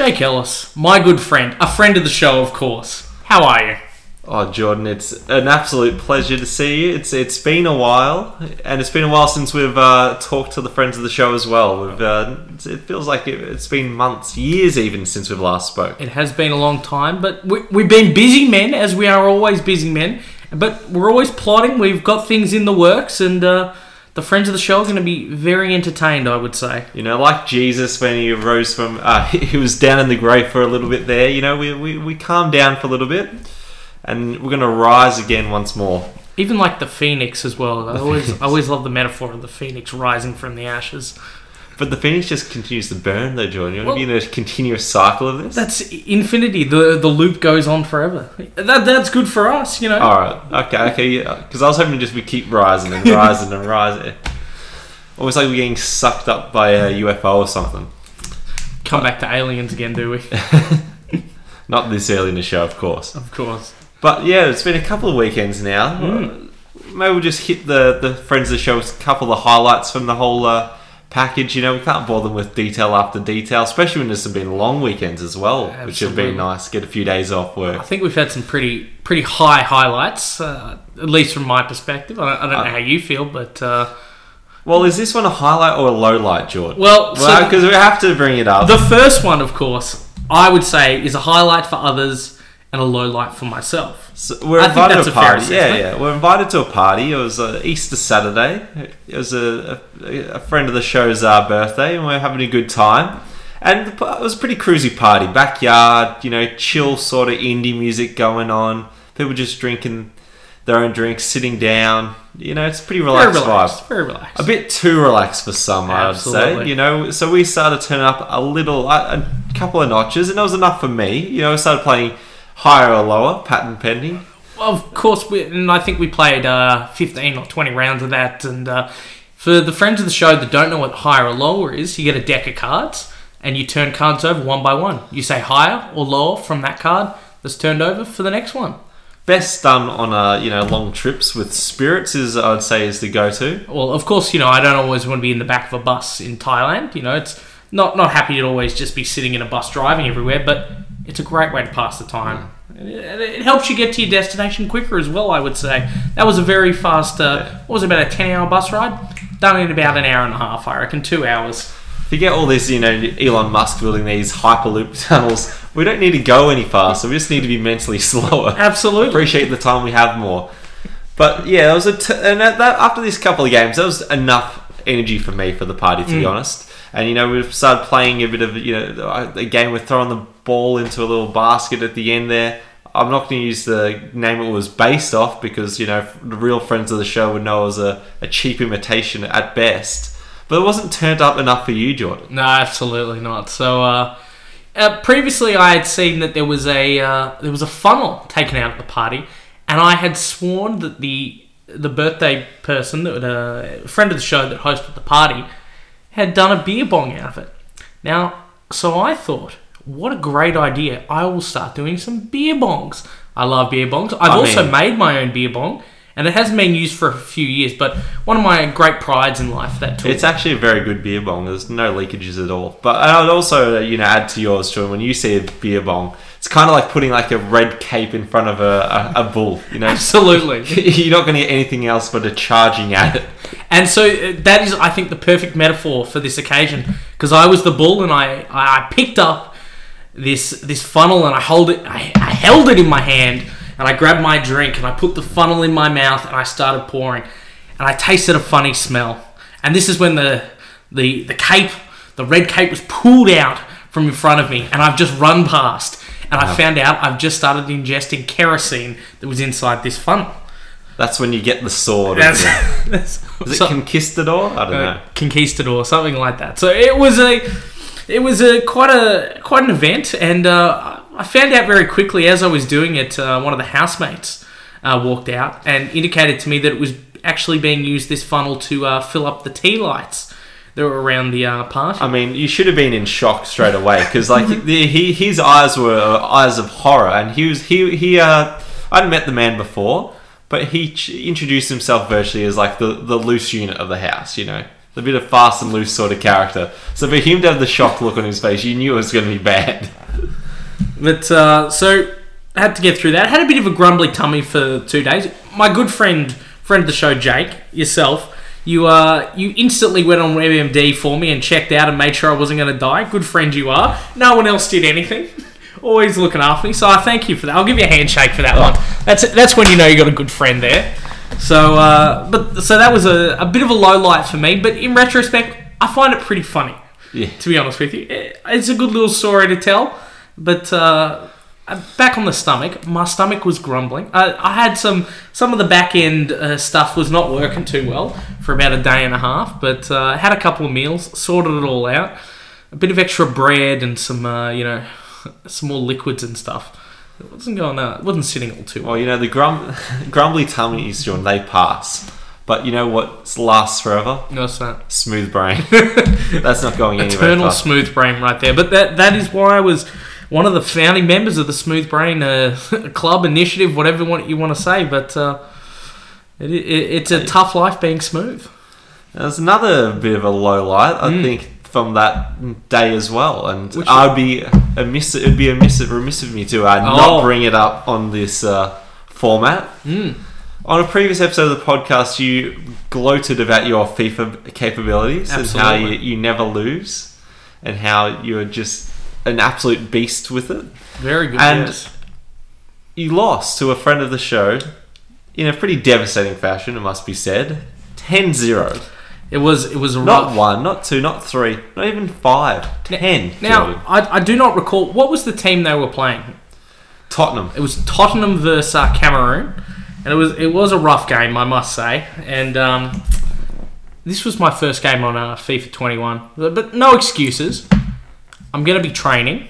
Jake Ellis, my good friend, a friend of the show, of course. How are you? Oh, Jordan, it's an absolute pleasure to see you. It's it's been a while, and it's been a while since we've uh, talked to the friends of the show as well. We've uh, it feels like it, it's been months, years even since we've last spoke. It has been a long time, but we, we've been busy men, as we are always busy men. But we're always plotting. We've got things in the works, and uh, the friends of the show are going to be very entertained. I would say. You know, like Jesus when he rose from, uh, he was down in the grave for a little bit there. You know, we we, we calmed down for a little bit, and we're going to rise again once more. Even like the phoenix as well. I always, I always love the metaphor of the phoenix rising from the ashes. But the phoenix just continues to burn, though, Jordan. You want Well- to be in a continuous cycle of this? That's infinity. The the loop goes on forever. That that's good for us, you know. All right. Okay. Okay. Because I was hoping just we keep rising and rising and rising. Almost like we're getting sucked up by a UFO or something. Come back to aliens again, do we? Not this early in the show, of course. of course. But yeah, it's been a couple of weekends now. Hmm. Maybe we'll just hit the, the friends of the show with a couple of highlights from the whole uh, package. You know, we can't bore them with detail after detail, especially when there's been long weekends as well, which have Absolutely. been nice. Get a few days off work. I think we've had some pretty pretty high highlights, uh, at least from my perspective. I don't, I don't Uh, know how you feel, but uh, Well, is this one a highlight or a low light, George? well, so Well, because we have to bring it up. the first one, of course, I would say is a highlight for others and a low light for myself. So we're I invited to a party. Yeah, yeah. We're invited to a party. It was uh, Easter Saturday. It was a, a, a friend of the show's uh, birthday, and we are having a good time. And it was a pretty cruisy party. Backyard, you know, chill sort of indie music going on. People just drinking their own drinks, sitting down. You know, it's a pretty Very relaxed, relaxed. vibe. Very relaxed. A bit too relaxed for some, I would say. You know, so we started turning up a little, a, a couple of notches, and that was enough for me. You know, I started playing higher or lower, pattern pending. Well, of course, we, and I think we played uh, 15 or 20 rounds of that. And uh, for the friends of the show that don't know what higher or lower is, you get a deck of cards and you turn cards over one by one. You say higher or lower from that card that's turned over for the next one. best done on uh, you know long trips with spirits is I'd say is the go to. Well, of course, you know, I don't always want to be in the back of a bus in Thailand. You know, it's not, not happy to always just be sitting in a bus driving everywhere, but it's a great way to pass the time. It it helps you get to your destination quicker as well, I would say. That was a very fast, uh, what was it, about a 10 hour bus ride? Done in about an hour and a half, I reckon, two hours. Forget all this, you know, Elon Musk building these hyperloop tunnels. We don't need to go any faster. We just need to be mentally slower. Absolutely. Appreciate the time we have more. But yeah, that was a t- and that, that, after these couple of games, that was enough energy for me for the party, to be honest. And you know, we've started playing a bit of you know a game with throwing the ball into a little basket at the end there. I'm not going to use the name it was based off because you know the real friends of the show would know it was a, a cheap imitation at best. But it wasn't turned up enough for you, Jordan. No, absolutely not. So, uh, uh, previously I had seen that there was a uh, there was a funnel taken out at the party, and I had sworn that the the birthday person, that uh, a friend of the show that hosted the party, had done a beer bong out of it. Now, so I thought, what a great idea! I will start doing some beer bongs. I love beer bongs. I've I also mean- made my own beer bong. And it hasn't been used for a few years, but one of my great prides in life that tool. It's actually a very good beer bong. There's no leakages at all. But I would also, you know, add to yours, Jordan. When you see a beer bong, it's kind of like putting like a red cape in front of a, a, a bull. You know, Absolutely. you're not going to get anything else but a charging at it. And so uh, that is, I think, the perfect metaphor for this occasion because I was the bull and I, I picked up this this funnel and I hold it, I, I held it in my hand and I grabbed my drink and I put the funnel in my mouth and I started pouring and I tasted a funny smell. And this is when the the the cape, the red cape, was pulled out from in front of me and I've just run past and I found out I've just started ingesting kerosene that was inside this funnel. That's when you get the sword. That's, it, that's is it so- conquistador? I don't uh, know. conquistador, something like that. So it was a, it was a quite a quite an event, and uh, I found out very quickly as I was doing it. Uh, one of the housemates uh, walked out and indicated to me that it was actually being used this funnel to uh, fill up the tea lights that were around the uh, party. I mean, you should have been in shock straight away because, like, the, he his eyes were uh, eyes of horror, and he was he he. Uh, I hadn't met the man before, but he ch- introduced himself virtually as like the the loose unit of the house. You know, a bit of fast and loose sort of character. So for him to have the shock look on his face, you knew it was going to be bad. But uh, so I had to get through that. Had a bit of a grumbly tummy for two days. My good friend, friend of the show, Jake, yourself, you uh, you instantly went on WebMD for me and checked out and made sure I wasn't going to die. Good friend you are. No one else did anything. Always looking after me. So I thank you for that. I'll give you a handshake for that one. That's that's when you know you got a good friend there. So, uh, but so that was a, a bit of a low light for me. But in retrospect, I find it pretty funny. Yeah. To be honest with you, it's a good little story to tell. But uh, back on the stomach, my stomach was grumbling. I, I had some some of the back end uh, stuff was not working too well for about a day and a half. But uh, had a couple of meals, sorted it all out. A bit of extra bread and some uh, you know some more liquids and stuff. It wasn't going. Uh, it wasn't sitting all too well. Well, you know the grum- grumbly tummies, John. They pass, but you know what lasts forever? What's that? Smooth brain. That's not going anywhere. Eternal smooth brain right there. But that that is why I was one of the founding members of the Smooth Brain uh, Club initiative, whatever you want, to say. But uh, it, it, it's a tough life being smooth. There's another bit of a low light, I Mm. think, from that day as well, and Which- I'd be amiss. It'd be amiss, remiss of me to uh, Oh. not bring it up on this uh, format. Mm. On a previous episode of the podcast, you gloated about your FIFA capabilities and how you, you never lose, and how you're just an absolute beast with it. Very good. And- yes. You lost to a friend of the show in a pretty devastating fashion, it must be said. 10 0. It was it was a Not rough. one, not two, not three, not even five. Ten. Now I, I do not recall what was the team they were playing. Tottenham. It was Tottenham versus uh, Cameroon, and it was it was a rough game, I must say. And um, this was my first game on uh, FIFA 21, but, but no excuses. I'm going to be training.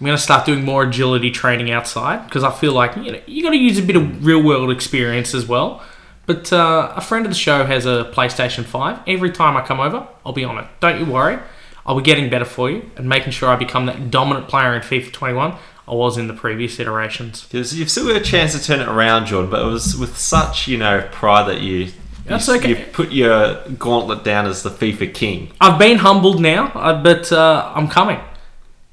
I'm going to start doing more agility training outside because I feel like you know you got to use a bit of real world experience as well. But uh, a friend of the show has a PlayStation 5. Every time I come over, I'll be on it. Don't you worry. I'll be getting better for you and making sure I become that dominant player in FIFA 21 I was in the previous iterations. Because you've still got a chance to turn it around, Jordan, but it was with such, you know, pride that you. That's you, okay. You put your gauntlet down as the FIFA king. I've been humbled now, uh, but uh, I'm coming.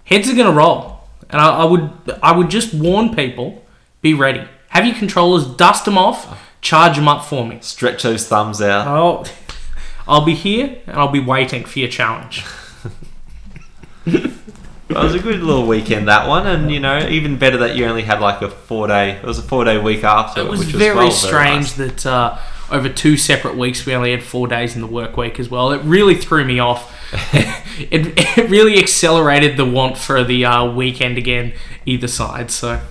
Heads are going to roll, and I, I would I would just warn people: be ready. Have your controllers, dust them off, charge them up for me. Stretch those thumbs out. I'll I'll be here and I'll be waiting for your challenge. It was a good little weekend that one, and you know, even better that you only had like a four day. It was a four day week after. It was which very well, strange nice. that uh, over two separate weeks we only had four days in the work week as well. It really threw me off. it, it really accelerated the want for the uh, weekend again, either side. So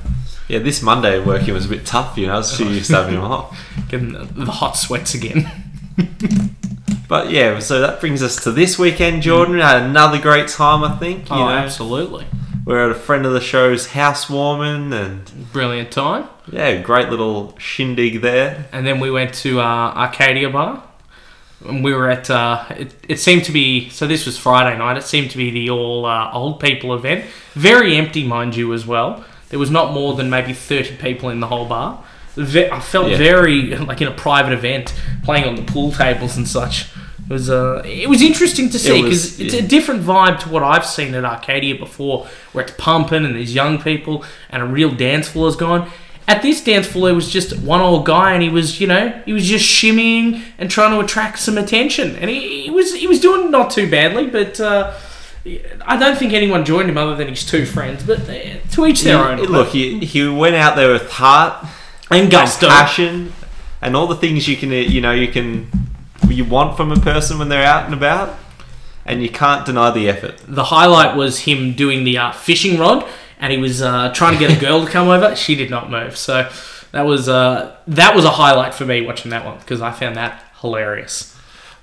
Yeah, this Monday working was a bit tough. You know, I was too used to having them off. getting the, the hot sweats again. But yeah, so that brings us to this weekend, Jordan. We had another great time, I think. You oh, know, absolutely. we're at a friend of the show's housewarming, and Brilliant time. Yeah, great little shindig there. And then we went to uh, Arcadia Bar. And we were at, uh, it, it seemed to be, so this was Friday night, it seemed to be the all uh, old people event. Very empty, mind you, as well. There was not more than maybe 30 people in the whole bar. Ve- I felt Yeah. very like in a private event, playing on the pool tables and such. It was uh, it was interesting to see was- because it's yeah. a different vibe to what I've seen at Arcadia before, where it's pumping and there's young people and a real dance floor is going. At this dance floor, there was just one old guy, and he was, you know, he was just shimmying and trying to attract some attention, and he, he was he was doing not too badly, but. Uh, I don't think anyone joined him other than his two friends, but uh, to each their own. Look, he, he went out there with heart and and gusto. passion, and all the things you can, you know, you can, you want from a person when they're out and about, and you can't deny the effort. the highlight was him doing the uh, fishing rod, and he was uh, trying to get a girl to come over. She did not move, so that was uh, that was a highlight for me watching that one because I found that hilarious.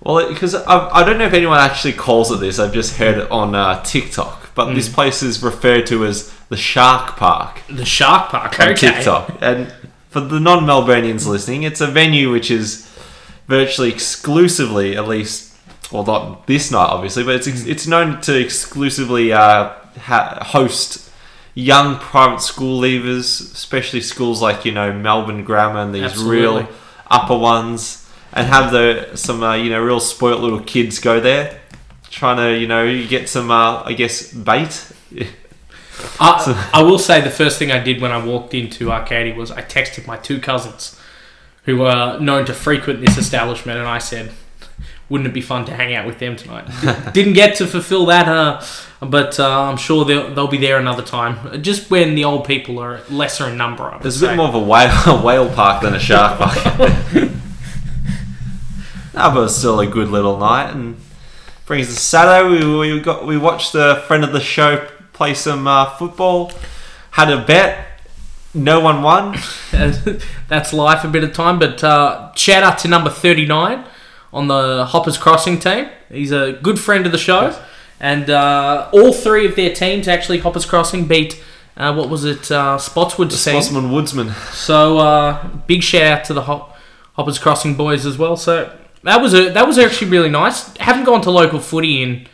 Well, because I, I don't know if anyone actually calls it this. I've just heard it on uh, TikTok, but Hmm. this place is referred to as the Shark Park The shark park, on okay. TikTok. And for the non-Melburnians listening, it's a venue which is virtually exclusively, at least, well, not this night, obviously, but it's Hmm. it's known to exclusively uh, ha- host young private school leavers, especially schools like you know Melbourne Grammar and these Absolutely. real upper ones. and have the some uh, you know real spoilt little kids go there, trying to you know get some uh, I guess bait. I, I will say the first thing I did when I walked into Arcadia was I texted my two cousins, who are known to frequent this establishment, and I said, "Wouldn't it be fun to hang out with them tonight?" Didn't get to fulfill that, uh, but uh, I'm sure they'll, they'll be there another time. Just when the old people are lesser in number. I would There's a say. bit more of a whale, a whale park than a shark park. no, but it's still a good little night and brings us Saturday. We, we got we watched the friend of the show play some uh, football. Had a bet. No one won. That's life a bit of time. But uh, shout out to number 39 on the Hoppers Crossing team. He's a good friend of the show. And uh, all three of their teams, actually, Hoppers Crossing beat, uh, what was it, uh, Spotswood team. Osman Woodsman. So uh, big shout out to the Hop- Hoppers Crossing boys as well. So that was a that was actually really nice. Haven't gone to local footy in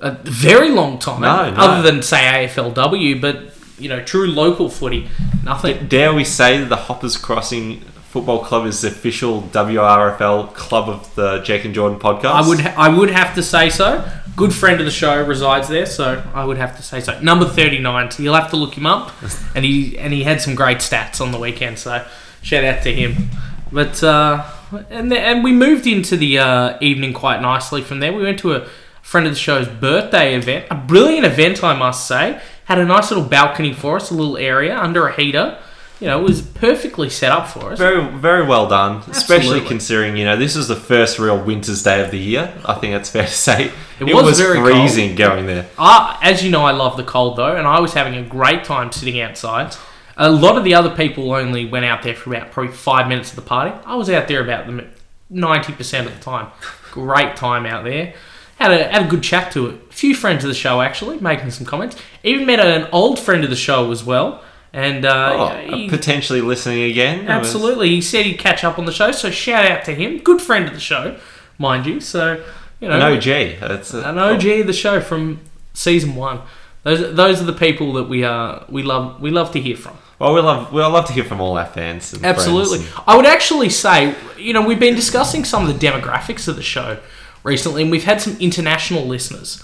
a very long time, No, no. other than say AFLW, but you know, true local footy, nothing. Dare we say that the Hoppers Crossing Football Club is the official WRFL club of the Jake and Jordan podcast? I would ha- I would have to say so. Good friend of the show resides there, so I would have to say so. Number thirty nine. So you'll have to look him up, and he and he had some great stats on the weekend. So shout out to him. But uh, and the, and we moved into the uh, evening quite nicely from there. We went to a friend of the show's birthday event, a brilliant event, I must say. Had a nice little balcony for us, a little area under a heater. You know, it was perfectly set up for us. Very, very well done. Especially considering you know this was the first real winter's day of the year. I think that's fair to say. It was very cold. freezing going there. I, as you know, I love the cold though, and I was having a great time sitting outside. A lot of the other people only went out there for about probably five minutes of the party. I was out there about the ninety percent of the time. Great time out there. Had a had a good chat to it. A few friends of the show actually making some comments. Even met an old friend of the show as well, and uh, Oh, he- potentially listening again. Absolutely. He said he'd catch up on the show, so shout out to him. Good friend of the show, mind you. So, you know, An OG. That's a- an OG of the show from season one. Those those are the people that we uh we love we love to hear from. Well, we love we love to hear from all our fans. And Absolutely. friends I would actually say, you know, we've been discussing some of the demographics of the show recently, and we've had some international listeners.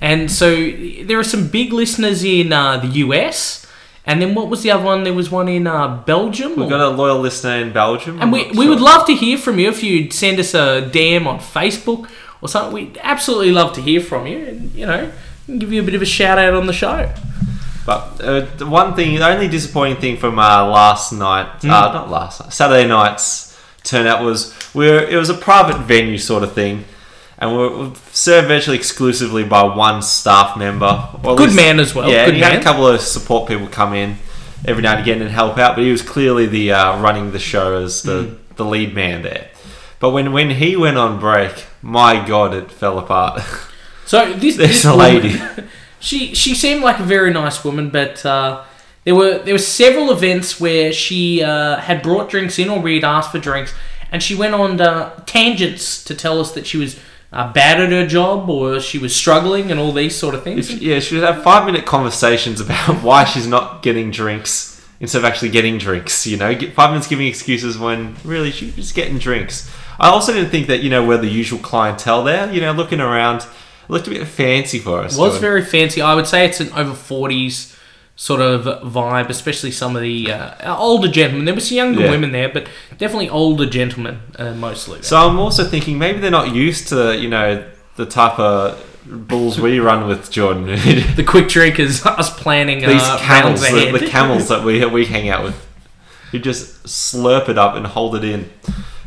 And so there are some big listeners in uh, the US, and then what was the other one? There was one in uh, Belgium. We've or- got a loyal listener in Belgium. And we, we sure. would love to hear from you if you'd send us a DM on Facebook or something. We'd absolutely love to hear from you and, you know, give you a bit of a shout out on the show. But uh, the one thing, the only disappointing thing from uh, last night, uh, not last night, Saturday night's turnout was we were, it was a private venue sort of thing, and we were served virtually exclusively by one staff member. Or Good man as well, Yeah, good he had a couple of support people come in every now and again and help out, but he was clearly the uh, running the show as the, Hmm. the lead man there. But when, when he went on break, my god, it fell apart. So this, this a woman- lady. she she seemed like a very nice woman, but uh, there were there were several events where she uh, had brought drinks in or we'd asked for drinks, and she went on uh, tangents to tell us that she was uh, bad at her job or she was struggling and all these sort of things. If, yeah, she would have five minute conversations about why she's not getting drinks instead of actually getting drinks. You know, five minutes giving excuses when really she's just getting drinks. I also didn't think that you know we're the usual clientele there. You know, looking around, it looked a bit fancy for us. It was very fancy. I would say it's an over forties sort of vibe, especially some of the uh, older gentlemen. There was younger Yeah. women there, but definitely older gentlemen uh, mostly. So I'm also thinking maybe they're not used to you know the type of bulls we run with, Jordan. The quick drinkers, us planning uh, camels, the, the camels that we we hang out with, who just slurp it up and hold it in.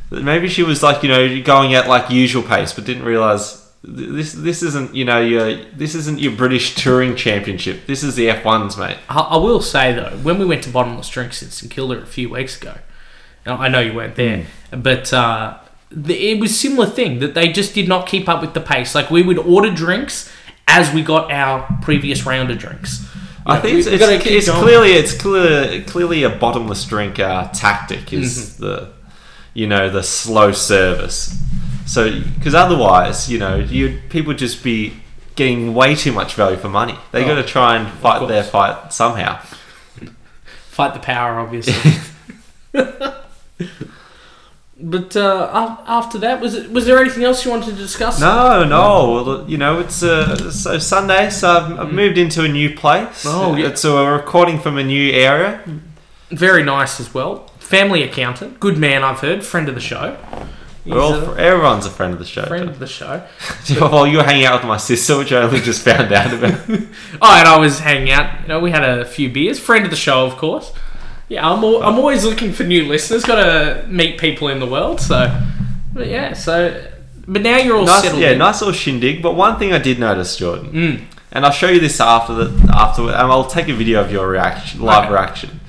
Maybe she was like you know going at like usual pace, but didn't realize this this isn't you know your this isn't your British touring championship. This is the F1s, mate. I, I will say though, when we went to Bottomless Drinks in St Kilda a few weeks ago, I know you weren't there, Hmm. but uh, the, it was a similar thing that they just did not keep up with the pace. Like we would order drinks as we got our previous round of drinks. You I know, think we- it's, we it's, it's clearly it's clear, clearly a bottomless drink uh, tactic is Mm-hmm. the you know the slow service. So because otherwise you know you people just be getting way too much value for money. They Oh, got to try and fight their fight somehow. fight the power, obviously. But uh, after that, was it, was there anything else you wanted to discuss? No, no. Well, you know, it's uh, so Sunday, so I've, I've moved into a new place. Oh, yeah. So we're recording from a new area. Very nice as well. Family accountant, good man. I've heard, friend of the show. We're all, a everyone's a friend of the show. friend of the show. Well, you were hanging out with my sister, which I only just found out about. Oh, and I was hanging out. You know, we had a few beers. Friend of the show, of course. Yeah, I'm, al- I'm always looking for new listeners. Got to meet people in the world. So, but yeah. So, but now you're all nice, settled. yeah, in. nice little shindig. But one thing I did notice, Jordan, Mm. and I'll show you this after the after, and I'll take a video of your reaction, live Okay. reaction.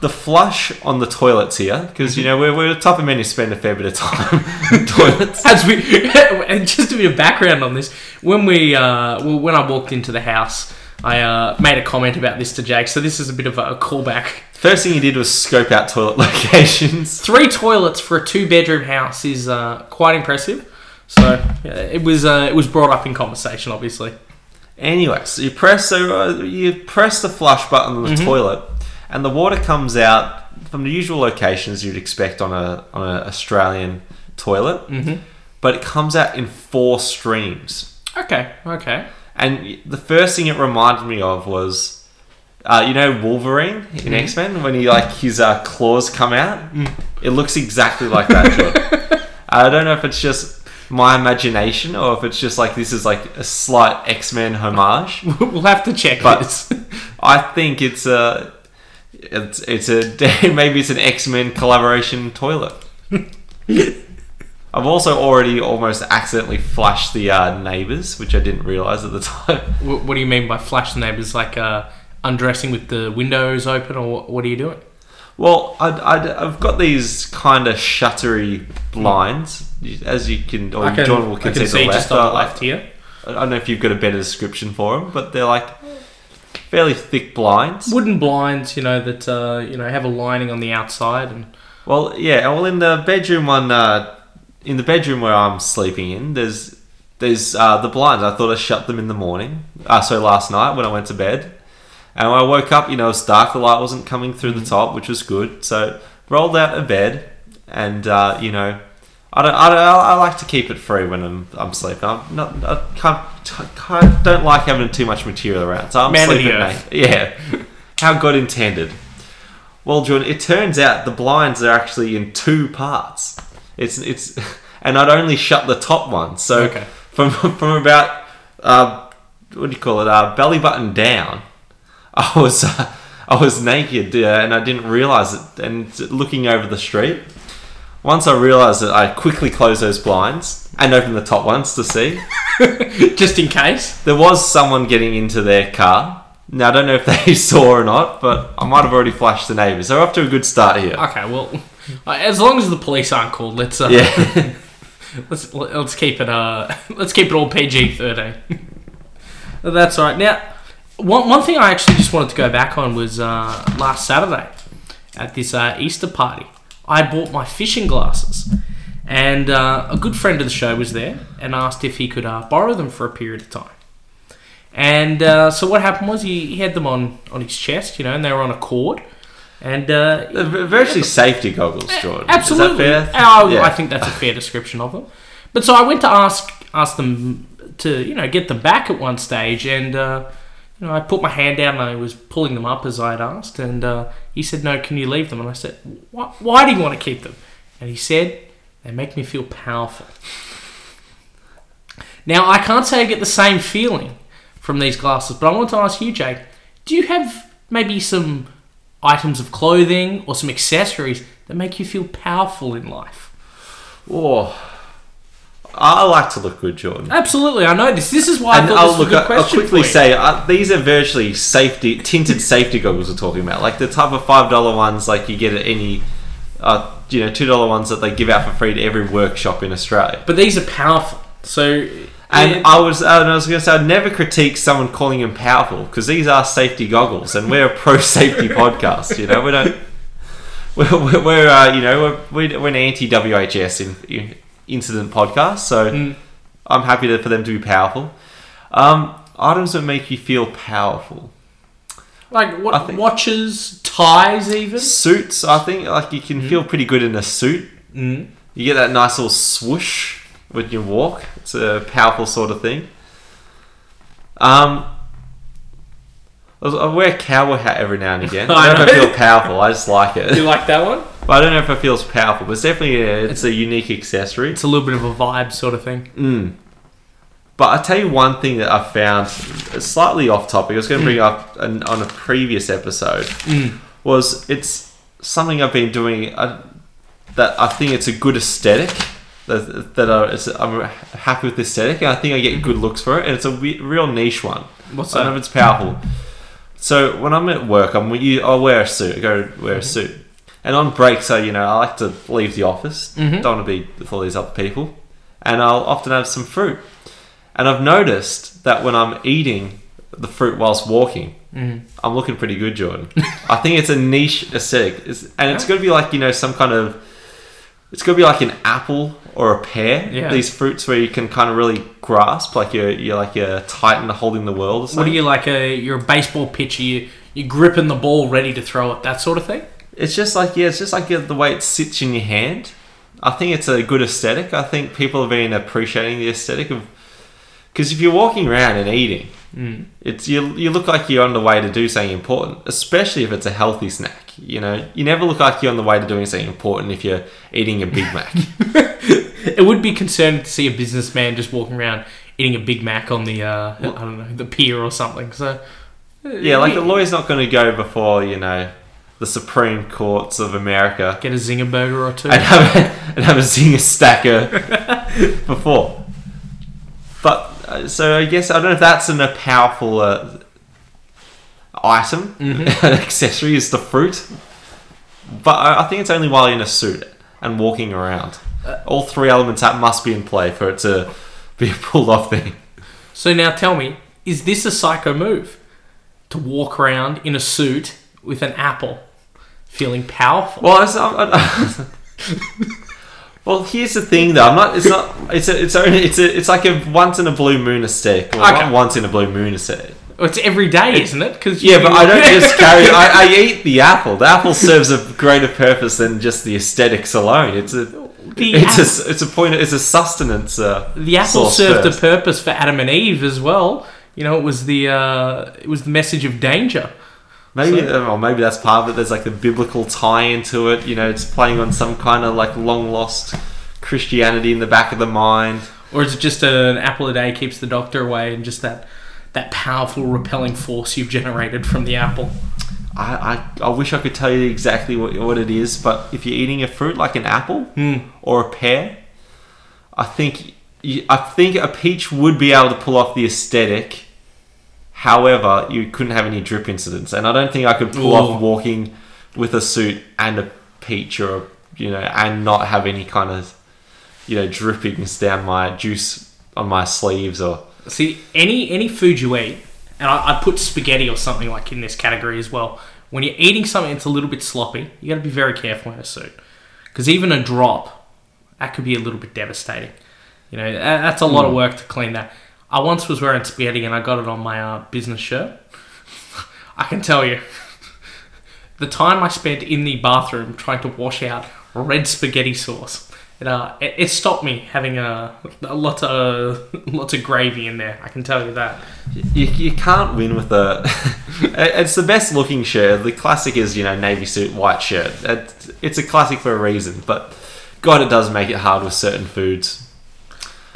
The flush on the toilets here, because you know we're, we're the type of men who spend a fair bit of time in toilets. As we, and just to be a background on this, when we, uh, well, when I walked into the house, I uh, made a comment about this to Jake. So this is a bit of a callback. First thing he did was scope out toilet locations. Three toilets for a two-bedroom house is uh, quite impressive. So yeah, it was, uh, it was brought up in conversation, obviously. Anyway, so you press so uh, you press the flush button on the toilet, and the water comes out from the usual locations you'd expect on a on an Australian toilet, Mhm. but it comes out in four streams. Okay, okay. And the first thing it reminded me of was, uh, you know, Wolverine in X Men when he like his uh, claws come out. It looks exactly like that. I don't know if it's just my imagination or if it's just like this is like a slight X Men homage. We'll have to check But- this. I think it's a, it's it's a maybe it's an X Men collaboration toilet. I've also already almost accidentally flushed the uh, neighbors, which I didn't realize at the time. What, what do you mean by flash the neighbours? Like uh, undressing with the windows open, or what, what are you doing? Well, I'd, I'd, I've got these kind of shuttery blinds, as you can, or I can, John will I can concede see the just on the left here. I don't know if you've got a better description for them, but they're like fairly thick blinds. Wooden blinds, you know that uh, you know have a lining on the outside, and Well, yeah. Well, in the bedroom one, uh, in the bedroom where I'm sleeping in, there's there's uh, the blinds. I thought I shut them in the morning. Uh, so last night when I went to bed, and when I woke up, you know, it's dark. The light wasn't coming through the top, which was good. So rolled out of bed, and uh, you know, I don't, I don't, I like to keep it free when I'm I'm sleeping. I'm not, I can't, can't don't like having too much material around. So I'm Man of sleeping earth. Yeah, how God intended. Well, Jordan, it turns out the blinds are actually in two parts. It's it's, and I'd only shut the top one. So Okay. from from about uh, what do you call it? Uh, belly button down, I was uh, I was naked uh, and I didn't realize it. And looking over the street, once I realized it, I quickly closed those blinds and opened the top ones to see. just in case. There was someone getting into their car. Now I don't know if they saw or not, but I might have already flashed the neighbours. They're off to a good start here. Okay, well, uh, as long as the police aren't called, let's uh, Yeah. let's let's keep it uh let's keep it all PG thirteen. That's all right. Now, one one thing I actually just wanted to go back on was uh, last Saturday at this uh, Easter party. I bought my fishing glasses, and uh, a good friend of the show was there and asked if he could uh, borrow them for a period of time. And uh, so what happened was he, he had them on on his chest, you know, and they were on a cord. And uh, virtually safety goggles, Jordan. Absolutely. Fair? Oh, Yeah. I think that's a fair description of them. But so I went to ask ask them to you know get them back at one stage, and uh, you know I put my hand down and I was pulling them up as I'd asked, and uh, he said, "No, can you leave them?" And I said, "Why, do you want to keep them?" And he said, "They make me feel powerful." Now I can't say I get the same feeling from these glasses, but I want to ask you, Jake, do you have maybe some items of clothing or some accessories that make you feel powerful in life? Oh, I like to look good, Jordan. Absolutely, I know this. This is why I And thought I'll this was look. a good I'll question quickly for you. say uh, these are virtually safety tinted safety goggles we're talking about, like the type of five dollar ones like you get at any, uh, you know, two dollar ones that they give out for free to every workshop in Australia. But these are powerful. So, And yeah, I was, uh, and I was going to say, I'd never critique someone calling them powerful because these are safety goggles, and we're a pro safety podcast. You know, we don't. We're, we're, we're uh, you know, we're, we're an anti WHS in, in, incident podcast, so Mm. I'm happy to, for them to be powerful. Um, items that make you feel powerful. like what think- watches, ties, even. Suits, I think, like you Mm. can feel pretty good in a suit. Mm. You get that nice little swoosh when you walk. It's a powerful sort of thing. Um, I wear a cowboy hat every now and again. I don't know if I I know. feel powerful. I just like it. Do you like that one? But I don't know if it feels powerful. But it's definitely a, it's a unique accessory. It's a little bit of a vibe sort of thing. Mm. But I tell you one thing that I found slightly off topic. I was going to bring up an, on a previous episode. Mm. Was it's something I've been doing uh, that I think it's a good aesthetic. That, that I, it's, I'm happy with the aesthetic, and I think I get good looks for it. And it's a we- real niche one. What's I don't know if it's powerful. So when I'm at work, I'm you, I'll wear a suit. I go wear a suit, and on breaks, I you know I like to leave the office. Mhm. Don't want to be with all these other people, and I'll often have some fruit. And I've noticed that when I'm eating the fruit whilst walking, Mm. I'm looking pretty good, Jordan. I think it's a niche aesthetic, it's, and it's going to be like you know some kind of. It's going to be like an apple or a pear. Yeah. These fruits where you can kind of really grasp, like you're you're like a titan holding the world. Or something. What are you like? A you're a baseball pitcher. You you're gripping the ball, ready to throw it. That sort of thing. It's just like yeah, it's just like the way it sits in your hand. I think it's a good aesthetic. I think people have been appreciating the aesthetic of because if you're walking around and eating, Mm. it's you you look like you're on the way to do something important, especially if it's a healthy snack. You know, you never look like you're on the way to doing something important if you're eating a Big Mac. It would be concerning to see a businessman just walking around eating a Big Mac on the uh, I don't know the pier or something. So yeah, like the lawyer's not going to go before you know the Supreme Courts of America get a zinger burger or two. and have a, and have a zinger stacker before. But uh, so I guess I don't know if that's an, a powerful uh, item, Mhm. an accessory is the fruit. But I, I think it's only while you're in a suit and walking around. All three elements that must be in play for it to be a pulled off thing. So now tell me, is this a psycho move? To walk around in a suit with an apple, feeling powerful? Well, it's, I, well, here's the thing, though. I'm not. It's not. It's a. It's only. It's a. It's like a once in a blue moon aesthetic. Or Okay. once in a blue moon aesthetic. It's every day, isn't it? Because Yeah, but I don't just carry. I, I eat the apple. The apple serves a greater purpose than just the aesthetics alone. It's a. the, It's ap- a. It's a point. It's a sustenance. Uh, the apple served first. a purpose for Adam and Eve as well. You know, it was the uh, it was the message of danger. Maybe, So- or maybe that's part of it. There's like a biblical tie into it. You know, it's playing on some kind of like long lost Christianity in the back of the mind. Or is it just an apple a day keeps the doctor away and just that that powerful repelling force you've generated from the apple? I, I, I wish I could tell you exactly what, what it is, but if you're eating a fruit like an apple Hmm. or a pear, I think you, I think a peach would be able to pull off the aesthetic. However, you couldn't have any drip incidents, and I don't think I could pull Ooh. off walking with a suit and a peach or a, you know and not have any kind of you know drippings down my juice on my sleeves or See, any any food you eat, and I, I put spaghetti or something like in this category as well. When you're eating something that's a little bit sloppy, you got to be very careful in a suit, because even a drop, that could be a little bit devastating. You know, that's a lot of hmm. work to clean that. I once was wearing spaghetti and I got it on my uh, business shirt. I can tell you, the time I spent in the bathroom trying to wash out red spaghetti sauce, it uh, it, it stopped me having a, a lot of lots of gravy in there. I can tell you that. You, you can't win with a. it's the best looking shirt. The classic is you know navy suit white shirt. It, it's a classic for a reason, but God, it does make it hard with certain foods.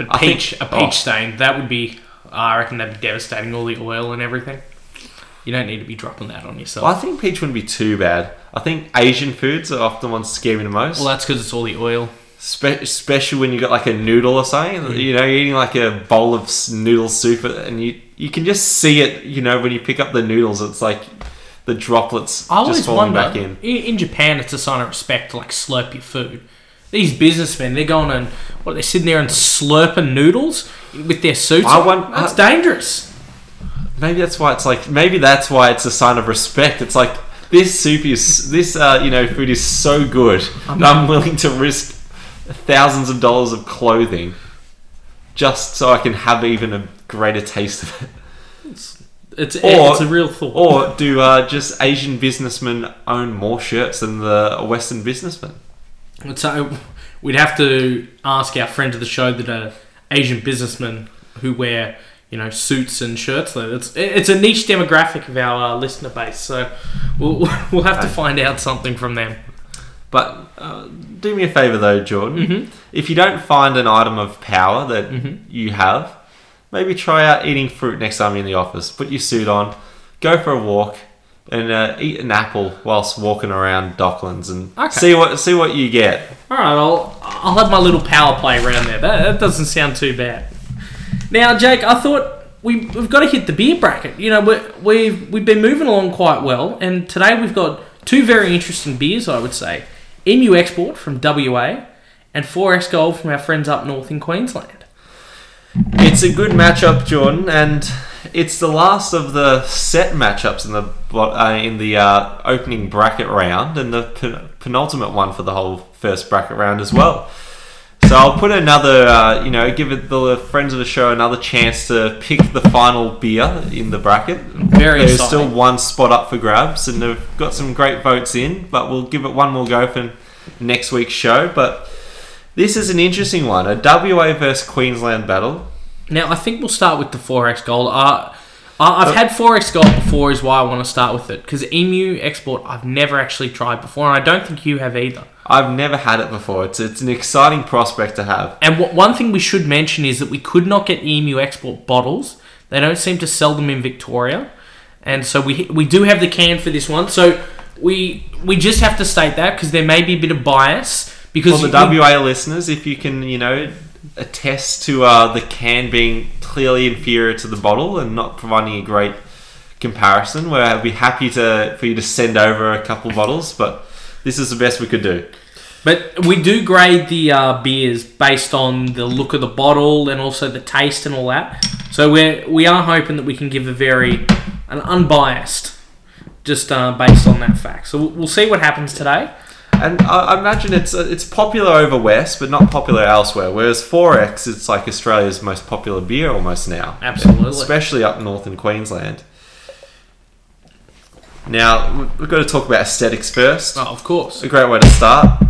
But I think- peach, a peach oh. stain, that would be. I reckon that'd be devastating. All the oil and everything. You don't need to be dropping that on yourself. Well, I think peach wouldn't be too bad. I think Asian foods are often ones scare me the most. Well, that's because it's all the oil. Spe- especially when you got like a noodle or something. Mm. You know, you're eating like a bowl of noodle soup, and you you can just see it. You know, when you pick up the noodles, it's like the droplets I always just falling wonder. back in. in. in Japan, it's a sign of respect to like slurp your food. These businessmen, they're going and what they're sitting there and slurping noodles with their suits. I on. want- That's I- dangerous. Maybe that's why it's like. Maybe that's why it's a sign of respect. It's like this soup is this uh, you know food is so good. that I'm willing to risk thousands of dollars of clothing just so I can have even a greater taste of it. It's Or- it's a real thought. Or do uh, just Asian businessmen own more shirts than the Western businessmen? So we'd have to ask our friend of the show that are Asian businessmen who wear you know suits and shirts. So it's it's a niche demographic of our uh, listener base. So we'll we'll have to find out something from them. But uh, do me a favor though, Jordan. Mhm. If you don't find an item of power that Mhm. you have, maybe try out eating fruit next time you're in the office. Put your suit on, go for a walk, and uh, eat an apple whilst walking around Docklands, and Okay. see what see what you get. All right, I'll I'll have my little power play around there. That, that doesn't sound too bad. Now, Jake, I thought we we've got to hit the beer bracket. You know, we we've we've been moving along quite well, and today we've got two very interesting beers. I would say, Emu Export from WA, and 4X Gold from our friends up north in Queensland. It's a good matchup, Jordan, and it's the last of the set matchups in the uh, in the uh, opening bracket round, and the pen- penultimate one for the whole first bracket round as well. So I'll put another, uh, you know, give it the friends of the show another chance to pick the final beer in the bracket. Very There's exciting. still one spot up for grabs, and they've got some great votes in, but we'll give it one more go for next week's show. But this is an interesting one, a WA versus Queensland battle. Now, I think we'll start with the 4X Gold. Uh, I- I've had 4X Gold before, is why I want to start with it. Because Emu Export, I've never actually tried before, and I don't think you have either. I've never had it before. It's it's an exciting prospect to have. And w- one thing we should mention is that we could not get Emu Export bottles. They don't seem to sell them in Victoria, and so we we do have the can for this one. So we we just have to state that because there may be a bit of bias because For the WA listeners, if you can, you know, attest to uh, the can being clearly inferior to the bottle and not providing a great comparison, where I'd be happy to for you to send over a couple bottles. But this is the best we could do. But we do grade the uh, beers based on the look of the bottle and also the taste and all that. So we're we are hoping that we can give a very an unbiased, just uh, based on that fact. So we'll, we'll see what happens today. And I, I imagine it's uh, it's popular over west, but not popular elsewhere. Whereas 4X, it's like Australia's most popular beer almost now. Absolutely. especially up north in Queensland. Now we- we've got to talk about aesthetics first. Oh, of course. A great way to start.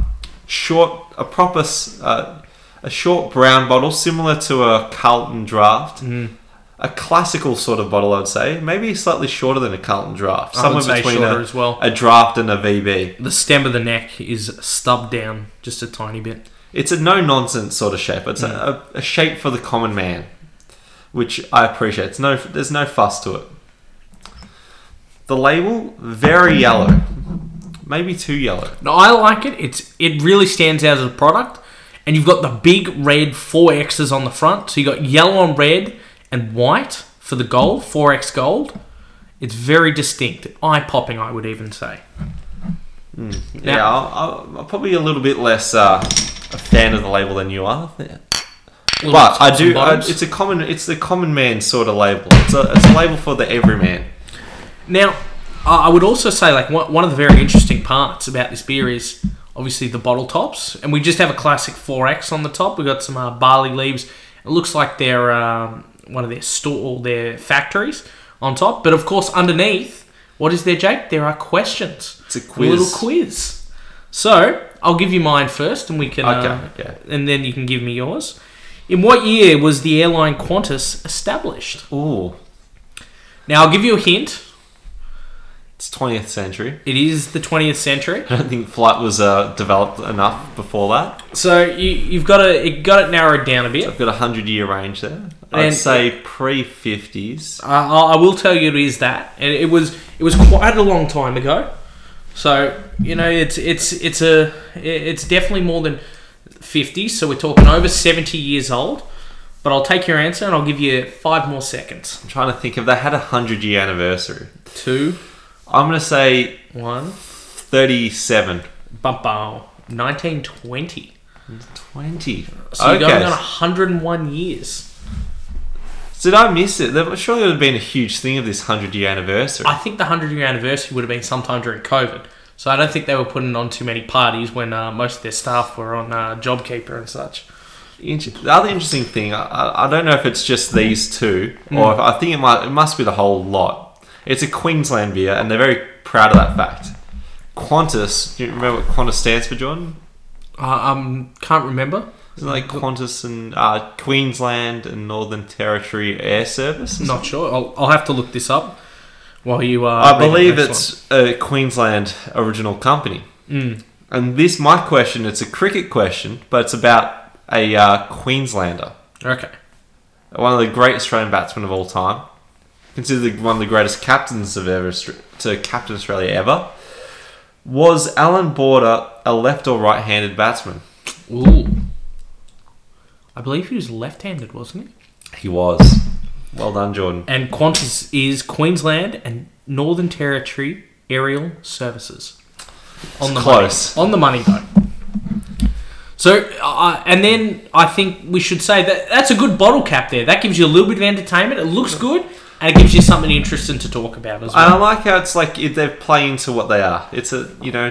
Short, a proper, uh, a short brown bottle, similar to a Carlton Draft. Mm. A classical sort of bottle, I'd say. Maybe slightly shorter than a Carlton Draft. I Somewhere would say between shorter a, as well. a draft and a VB. The stem of the neck is stubbed down just a tiny bit. It's a no nonsense sort of shape. It's a, hmm. a, a shape for the common man, which I appreciate. It's no, there's no fuss to it. The label very yellow, maybe too yellow. No, I like it. It's it really stands out as a product, and you've got the big red four X's on the front. So you got yellow on red and white for the gold, four X gold. It's very distinct, eye popping. I would even say. Yeah, I'll, I'm probably a little bit less uh, a fan of the label than you are. Little But I do. I, it's a common. It's the common man sort of label. It's a, it's a label for the everyman. Now, I would also say like one one of the very interesting parts about this beer is obviously the bottle tops, and we just have a classic 4X on the top. We've got some uh, barley leaves. It looks like they're um, one of their store, all their factories on top. But of course, underneath, what is there, Jake? There are questions. It's a A quiz. little quiz. So I'll give you mine first, and we can, Okay, uh, okay. and then you can give me yours. In what year was the airline Qantas established? Ooh, Now I'll give you a hint. it's 20th century. It is the 20th century. I don't think flight was uh, developed enough before that. So you, you've got to it got it narrowed down a bit. I've got a hundred year range there. I'd And- say pre fifties. I I will tell you it is that, and it was it was quite a long time ago. So you know it's it's it's a it's definitely more than fifty. So we're talking over seventy years old. But I'll take your answer and I'll give you five more seconds. I'm trying to think if they had a hundred year anniversary. Two, I'm gonna say one, thirty seven. bum bum. 1920. Twenty. So you're going on 101 years. Did I miss it? There surely it would have been a huge thing of this hundred year anniversary. I think the 100 year anniversary would have been sometime during COVID. So I don't think they were putting on too many parties when uh, most of their staff were on uh, JobKeeper and such. Inter- The other interesting thing, I- I, don't know if it's just these two, Hmm. or if, I think it might, it must be the whole lot. It's a Queensland beer, and they're very proud of that fact. Qantas, do you remember what Qantas stands for, Jordan? I um, can't remember. Isn't it like Qantas and uh, Queensland and Northern Territory Air Service? Not sure. I'll, I'll have to look this up while you. Uh, I believe it's a Queensland original company. Mm. And this, my question, it's a cricket question, but it's about a uh, Queenslander, Okay. one of the great Australian batsmen of all time, considered one of the greatest captains of ever to captain Australia ever. Was Alan Border a left or right-handed batsman? Ooh. I believe he was left-handed, wasn't he? He was. Well done, Jordan. And Qantas is Queensland and Northern Territory Aerial Services. On the close. money. On the money though. So, uh, and then I think we should say that that's a good bottle cap there. That gives you a little bit of entertainment. It looks good, and it gives you something interesting to talk about as And I like how it's like if they play into what they are. It's a you know,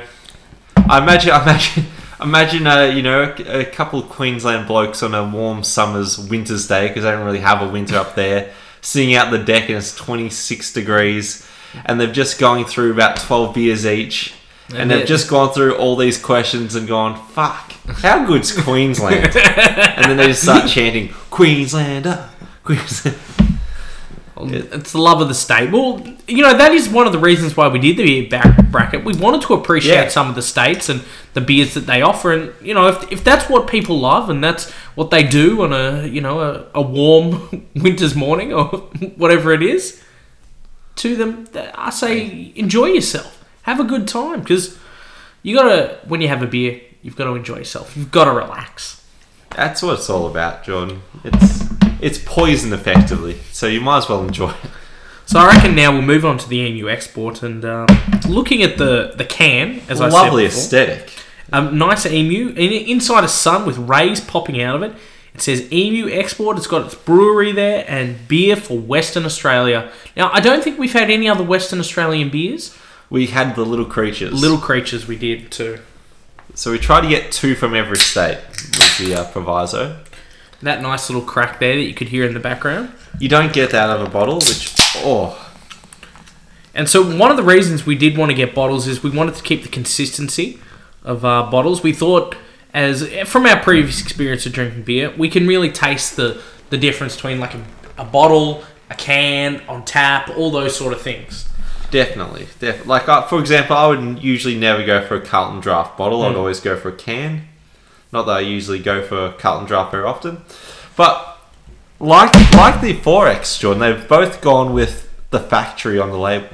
I imagine, I imagine, imagine a you know a, a couple of Queensland blokes on a warm summer's winter's day because they don't really have a winter up there, sitting out the deck and it's twenty six degrees, and they've just going through about twelve beers each. And, And they've it- just gone through all these questions and gone, fuck, how good's Queensland? and then they just start chanting, Queenslander, Queensland. It's the love of the state. Well, you know that is one of the reasons why we did the beer back bracket. We wanted to appreciate Yeah. some of the states and the beers that they offer, and you know if, if that's what people love and that's what they do on a you know a, a warm winter's morning or whatever it is, to them I say enjoy yourself, have a good time because you gotta when you have a beer you've got to enjoy yourself. You've got to relax. That's what it's all about, John. It's it's poison effectively, so you might as well enjoy it. So I reckon now we'll move on to the EMU export and um, looking at the the can as I Lovely before. aesthetic. Um, nice emu. In, inside a sun with rays popping out of it. It says Emu Export. It's got its brewery there and beer for Western Australia. Now, I don't think we've had any other Western Australian beers. We had the little creatures. Little creatures we did too. So we try to get two from every state. with the uh, proviso. That nice little crack there that you could hear in the background. You don't get that out of a bottle, which oh, And so one of the reasons we did want to get bottles is we wanted to keep the consistency of our bottles. We thought, as from our previous experience of drinking beer, we can really taste the the difference between like a, a bottle, a can, on tap, all those sort of things. definitely, def- like uh, for example, I would usually never go for a Carlton Draft bottle. I'd Mm. always go for a can. Not that I usually go for Carlton Draft very often, but like like the 4X, Jordan, they've both gone with the factory on the label,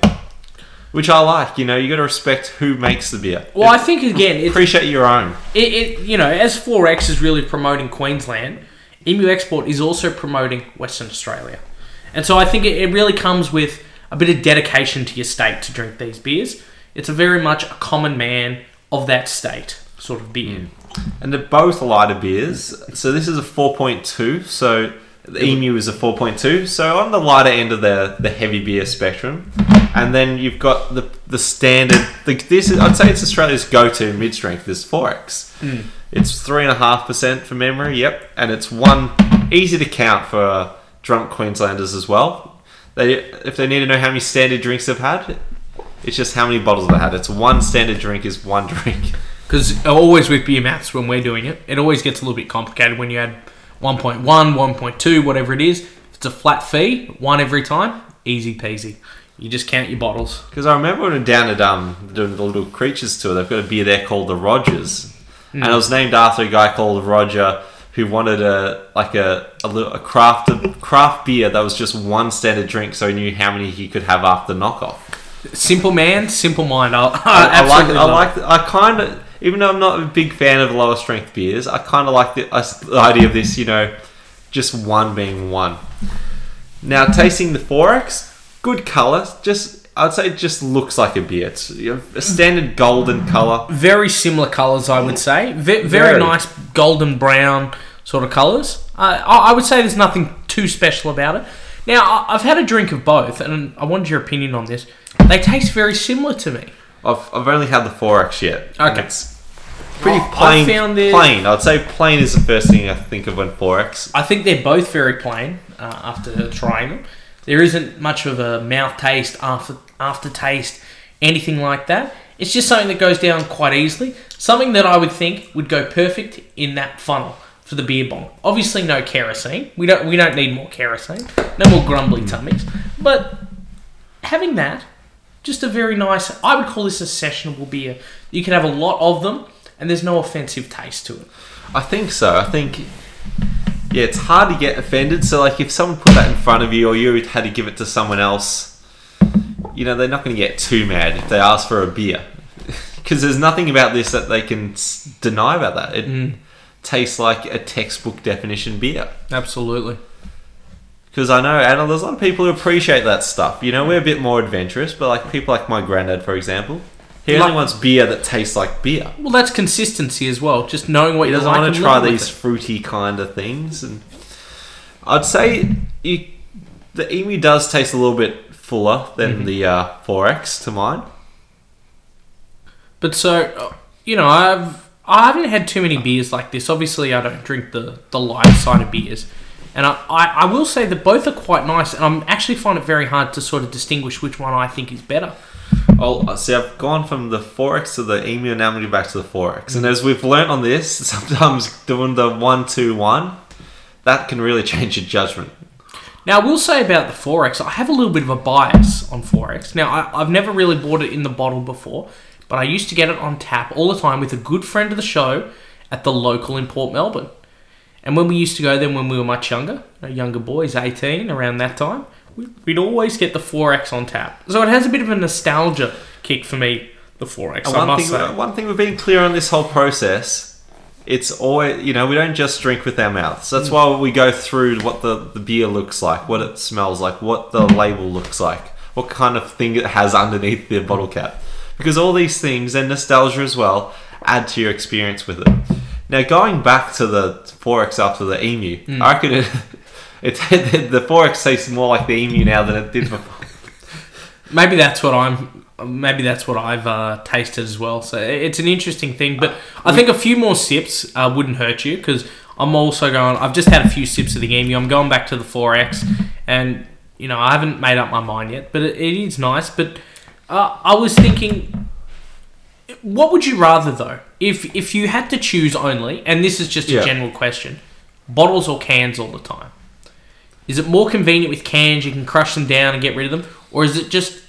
which I like. You know, you got to respect who makes the beer. Well, I think again, it, appreciate your own. it, it you know, as 4X is really promoting Queensland, Emu Export is also promoting Western Australia. And so I think it, it really comes with a bit of dedication to your state to drink these beers. It's a very much a common man of that state sort of beer. Mm. And they're both lighter beers. So this is a 4.2. So the Emu is a 4.2. So on the lighter end of the, the heavy beer spectrum. And then you've got the the standard. The, this is, I'd say it's Australia's go-to mid-strength. This 4X. It's three and a half percent for memory. Yep, and it's one easy to count for uh, drunk Queenslanders as well. They if they need to know how many standard drinks they've had, it's just how many bottles they had. It's one standard drink is one drink. Because always with beer maths when we're doing it, it always gets a little bit complicated when you add 1.1, 1.2, whatever it is. If it's a flat fee, one every time, easy peasy. You just count your bottles. Because I remember when we were down at um doing the little creatures tour, they've got a beer there called the Rogers, and it was named after a guy called Roger who wanted a like a a, little, a craft craft beer that was just one standard drink, so he knew how many he could have after knockoff. Simple man, simple mind. I'll, I, I like absolutely I like I kind of even though I'm not a big fan of lower strength beers, I kind of like the, the idea of this. You know, just one being one. Now tasting the 4X, good color. Just I'd say it just looks like a beer. It's a standard golden color. very similar colours, I would say. Ve- very, Very. nice golden brown sort of colours. Uh, I I would say there's nothing too special about it. Now, I've had a drink of both, and I wanted your opinion on this. They taste very similar to me. I've, I've only had the 4X yet. and Okay. Pretty I plain. plain. I'd say plain is the first thing I think of when 4X. I think they're both very plain uh, after trying them. There isn't much of a mouth taste, after aftertaste, anything like that. It's just something that goes down quite easily. Something that I would think would go perfect in that funnel for the beer bong. Obviously, no kerosene. We don't we don't need more kerosene. No more grumbly tummies. But having that, just a very nice. I would call this a sessionable beer. You can have a lot of them, and there's no offensive taste to it. I think so. I think yeah, it's hard to get offended. So like, if someone put that in front of you, or you had to give it to someone else, you know, they're not going to get too mad if they ask for a beer, because there's nothing about this that they can deny about that. It mm. tastes like a textbook definition beer. Absolutely. Because I know, and there's a lot of people who appreciate that stuff. You know, we're a bit more adventurous, but like people like my granddad, for example, he only Like- wants beer that tastes like beer. Well, that's consistency as well. Just knowing what He doesn't like want to try these fruity kind of things. And I'd say you, the emu does taste a little bit fuller than Mm-hmm. the uh, 4X to mine. But so, uh, you know, I've I haven't had too many beers like this. Obviously, I don't drink the the light side of beers, and I, I, I will say that both are quite nice. And I'm actually find it very hard to sort of distinguish which one I think is better. I'll see. I've gone from the 4X to the emu, and now I'm going go back to the 4X. And as we've learned on this, sometimes doing the one two one, that can really change your judgment. Now, I will say about the 4X, I have a little bit of a bias on 4X. Now, I, I've never really bought it in the bottle before, but I used to get it on tap all the time with a good friend of the show at the local in Port Melbourne. And when we used to go there when we were much younger, younger boys, 18, around that time, we'd always get the 4X on tap. So it has a bit of a nostalgia kick for me, the 4X, And I one must thing, say. one thing we've been clear on this whole process, it's always you know we don't just drink with our mouths. Mm. That's why we go through what the, the beer looks like, what it smells like, what the label looks like, what kind of thing it has underneath the bottle cap, because all these things and nostalgia as well add to your experience with it. Now going back to the 4X after the emu, Mm. I reckon it, it the 4X tastes more like the emu now than it did before. Maybe that's what I'm. Maybe that's what I've uh, tasted as well. So it's an interesting thing, but I think a few more sips uh, wouldn't hurt you because I'm also going. I've just had a few sips of the emu. I'm going back to the 4x, and you know I haven't made up my mind yet, but it, it is nice. But uh, I was thinking, what would you rather though? If if you had to choose only, and this is just a Yeah. general question, bottles or cans all the time? Is it more convenient with cans? You can crush them down and get rid of them, or is it just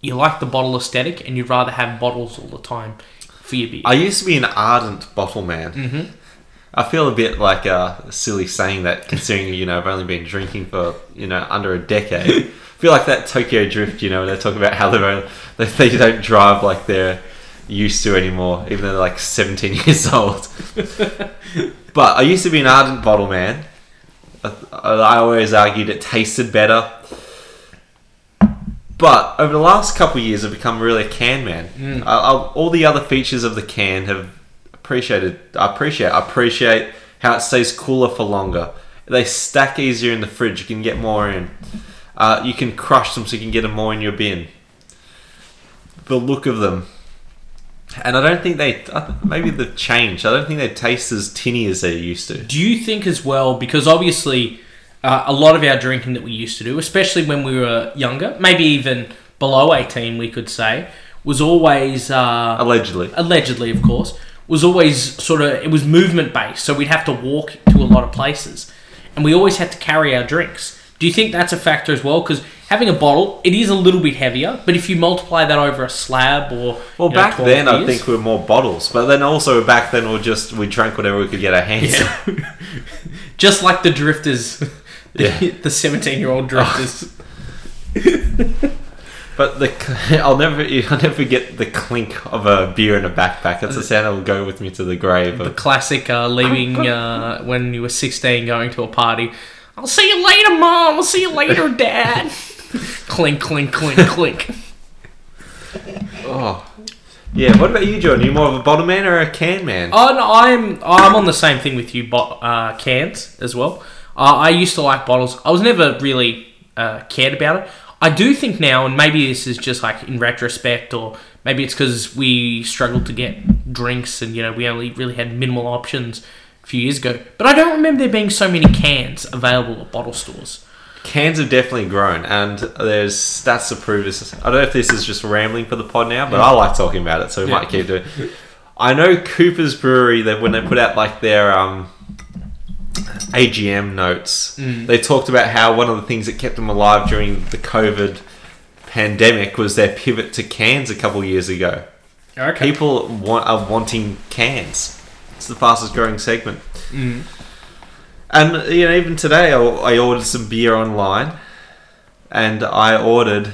you like the bottle aesthetic and you'd rather have bottles all the time for your beer? I used to be an ardent bottle man. Mhm. I feel a bit like a silly saying that, considering you know I've only been drinking for you know under a decade. I feel like that Tokyo Drift, you know, when they talk about how they, they don't drive like they're used to anymore, even though they're like 17 years old. but I used to be an ardent bottle man. I, always argued it tasted better. But over the last couple of years, I've become really a can man. I, I, all the other features of the can have appreciated. I appreciate. I appreciate how it stays cooler for longer. They stack easier in the fridge. You can get more in. Uh, you can crush them so you can get them more in your bin. The look of them, and I don't think they. Maybe they've changed. I don't think they taste as tinny as they used to. Do you think as well, because obviously uh, a lot of our drinking that we used to do, especially when we were younger, maybe even below 18, we could say, was always, uh, Allegedly. allegedly, of course, was always sort of, it was movement based. So we'd have to walk to a lot of places. And we always had to carry our drinks. Do you think that's a factor as well? Because having a bottle, it is a little bit heavier, but if you multiply that over a slab or. Well, you know, back 12 then I think we were more bottles, but then also back then we just we drank whatever we could get our hands on. Just like the drifters, the, Yeah. the 17 year old drifters. But the I'll never I'll never forget the clink of a beer in a backpack. That's the sound that will go with me to the grave. the classic uh, leaving uh, when you were 16 going to a party. I'll see you later, mom. I'll see you later, dad. Clink, clink, clink, clink. oh, yeah. What about you, John? Are you more of a bottle man or a can man? Oh no, I'm I'm on the same thing with you, but uh, cans as well. Uh, I used to like bottles. I was never really uh, cared about it. I do think now, and maybe this is just like in retrospect, or maybe it's because we struggled to get drinks, and you know we only really had minimal options a few years ago. But I don't remember there being so many cans available at bottle stores. Cans have definitely grown, and there's stats to prove this. I don't know if this is just rambling for the pod now, but I like talking about it, so we Yeah. might keep doing. It. I know Cooper's Brewery that when they put out like their um, AGM notes, Mm. they talked about how one of the things that kept them alive during the COVID pandemic was their pivot to cans a couple years ago. Okay. People want, are wanting cans. It's the fastest growing segment. Mm. And you know, even today, I, I ordered some beer online, and I ordered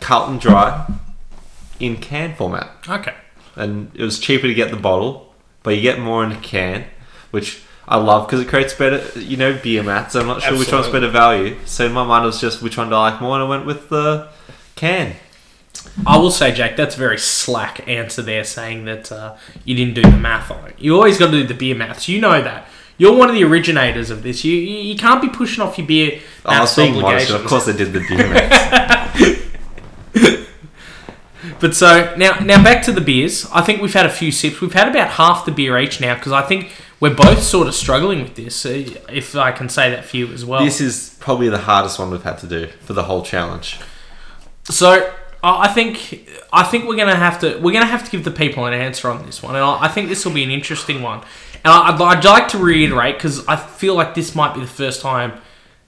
Carlton Dry in can format, Okay. and it was cheaper to get the bottle, but you get more in a can, which I love because it creates better, you know, beer maths. I'm not sure which one's better value, so in my mind it was just which one do I like more, and I went with the can. I will say, Jack, that's a very slack answer there, saying that uh, you didn't do the math on it. You always got to do the beer maths. You know that. You're one of the originators of this. You you, you can't be pushing off your beer Oh, I was being modest, of course I did the beer maths. But so now, now back to the beers. I think we've had a few sips. We've had about half the beer each now because I think we're both sort of struggling with this. uh, If I can say that for you as well. this is probably the hardest one we've had to do for the whole challenge. So I think I think we're gonna have to we're gonna have to give the people an answer on this one, and I think this will be an interesting one. And I- I'd, I'd like to reiterate because I feel like this might be the first time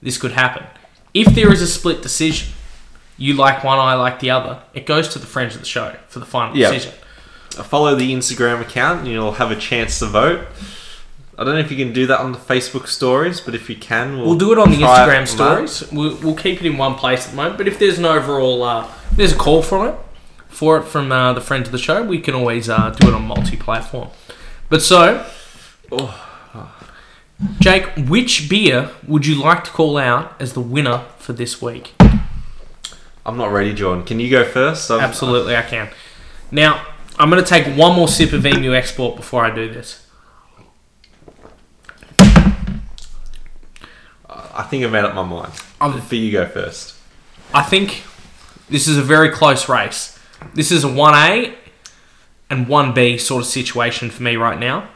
this could happen. If there is a split decision, you like one, I like the other, it goes to the friends of the show for the final Yeah. decision. follow the Instagram account and you'll have a chance to vote. I don't know if you can do that on the Facebook stories, but if you can, we'll, We'll do it on the Instagram on stories. We'll, we'll keep it in one place at the moment. But if there's an overall, uh, there's a call from it, for it from uh, the friends of the show, we can always uh, do it on multi-platform. But so, Oh. Jake, which beer would you like to call out as the winner for this week? I'm not ready, John. Can you go first? I'm- Absolutely, I can. Now, I'm going to take one more sip of Emu Export before I do this. I think I've made up my mind. I'm- For you go first. I think this is a very close race. This is a 1A and 1B sort of situation for me right now.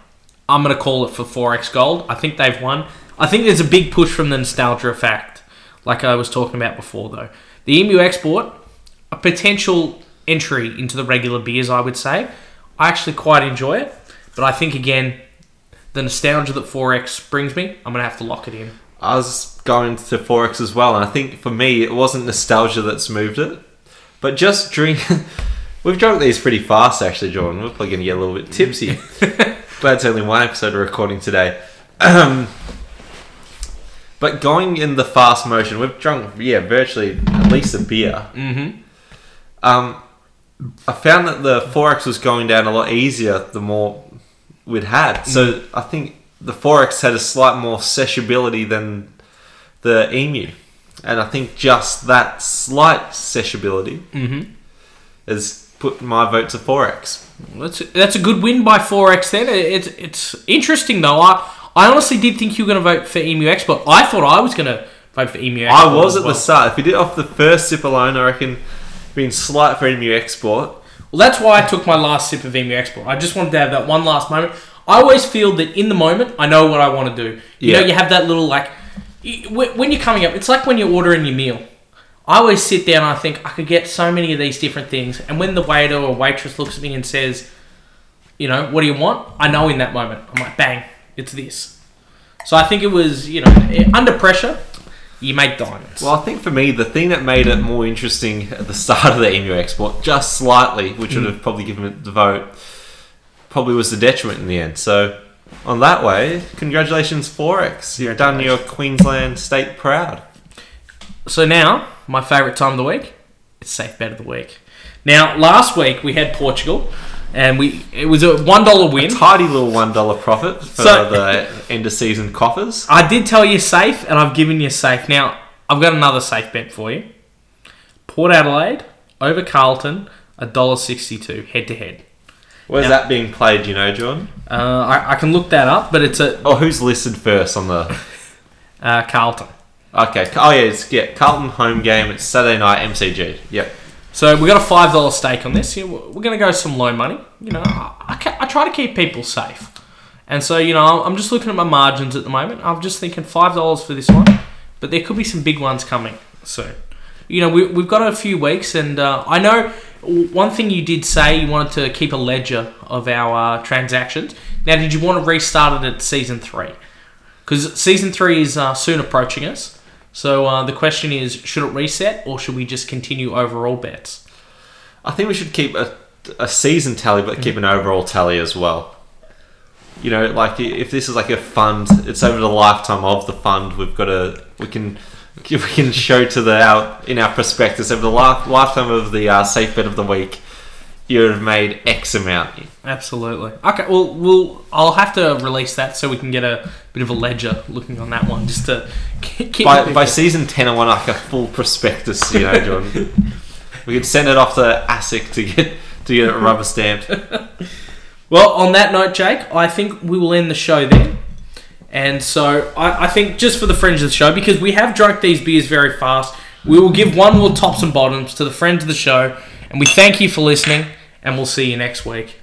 I'm going to call it for 4X Gold. I think they've won. I think there's a big push from the nostalgia effect, like I was talking about before, though. The Emu Export, a potential entry into the regular beers, I would say. I actually quite enjoy it, but I think, again, the nostalgia that 4X brings me, I'm going to have to lock it in. I was going to 4X as well, and I think for me, it wasn't nostalgia that's moved it, but just drink. We've drunk these pretty fast, actually, Jordan. We're probably going to get a little bit tipsy. Glad it's only one episode we're recording today. Um, but going in the fast motion, we've drunk, yeah, virtually at least a beer. Mm-hmm. Um, I found that the 4X was going down a lot easier the more we'd had. So I think the 4X had a slight more sessionability than the Emu. And I think just that slight sessionability Mm-hmm. has put my vote to 4X. That's that's a good win by 4x. Then it's it's interesting though. I I honestly did think you were going to vote for Emu Export. I thought I was going to vote for Emu Export. I was as at well. the start. If you did it off the first sip alone, I reckon being slight for Emu Export. Well, that's why I took my last sip of Emu Export. I just wanted to have that one last moment. I always feel that in the moment, I know what I want to do. You Yeah. know, you have that little like when you're coming up. It's like when you're ordering your meal. I always sit there and I think I could get so many of these different things. And when the waiter or waitress looks at me and says, you know, what do you want? I know in that moment. I'm like, bang, it's this. So I think it was, you know, eh, under pressure, you make diamonds. Well, I think for me, the thing that made it more interesting at the start of the Emu Export, just slightly, which would have probably given it the vote, probably was the detriment in the end. So, on that way, congratulations, 4X. You've done your Queensland state proud. So now, my favourite time of the week, it's safe bet of the week. Now, last week we had Portugal, and we it was a one dollar win. Tidy little $1 profit for So- the end of season coffers. I did tell you safe, and I've given you safe. Now I've got another safe bet for you. Port Adelaide over Carlton, a dollar sixty-two head to head. Where's Now- that being played, you know, John? Uh, I, I can look that up, but it's a Oh, who's listed first on the. uh, Carlton. Okay. Oh, yeah, it's yeah, Carlton home game. It's Saturday night, MCG. Yep. So we got a five dollar stake on this. We're going to go some low money. You know, I, I, I try to keep people safe, and so you know I'm just looking at my margins at the moment. I'm just thinking five dollars for this one. but there could be some big ones coming soon. You know, we, we've got a few weeks, and uh, I know one thing you did say you wanted to keep a ledger of our uh, transactions. Now, did you want to restart it at season three? Because season three is uh, soon approaching us. So uh, the question is, should it reset or should we just continue overall bets? I think we should keep a, a season tally, but keep an overall tally as well. You know, like if this is like a fund, it's over the lifetime of the fund. We've got a we can we can show to the our in our prospectus over the life, lifetime of the uh, safe bet of the week. You have made X amount. Absolutely. Okay. Well, we'll. I'll have to release that so we can get a bit of a ledger looking on that one, just to keep. By, by season ten, I want like a full prospectus. You know, John. we could send it off to ASIC to get to get it rubber stamped. Well, on that note, Jake, I think we will end the show there. And so I, I think just for the friends of the show, because we have drunk these beers very fast, we will give one more tops and bottoms to the friends of the show. And we thank you for listening, and we'll see you next week.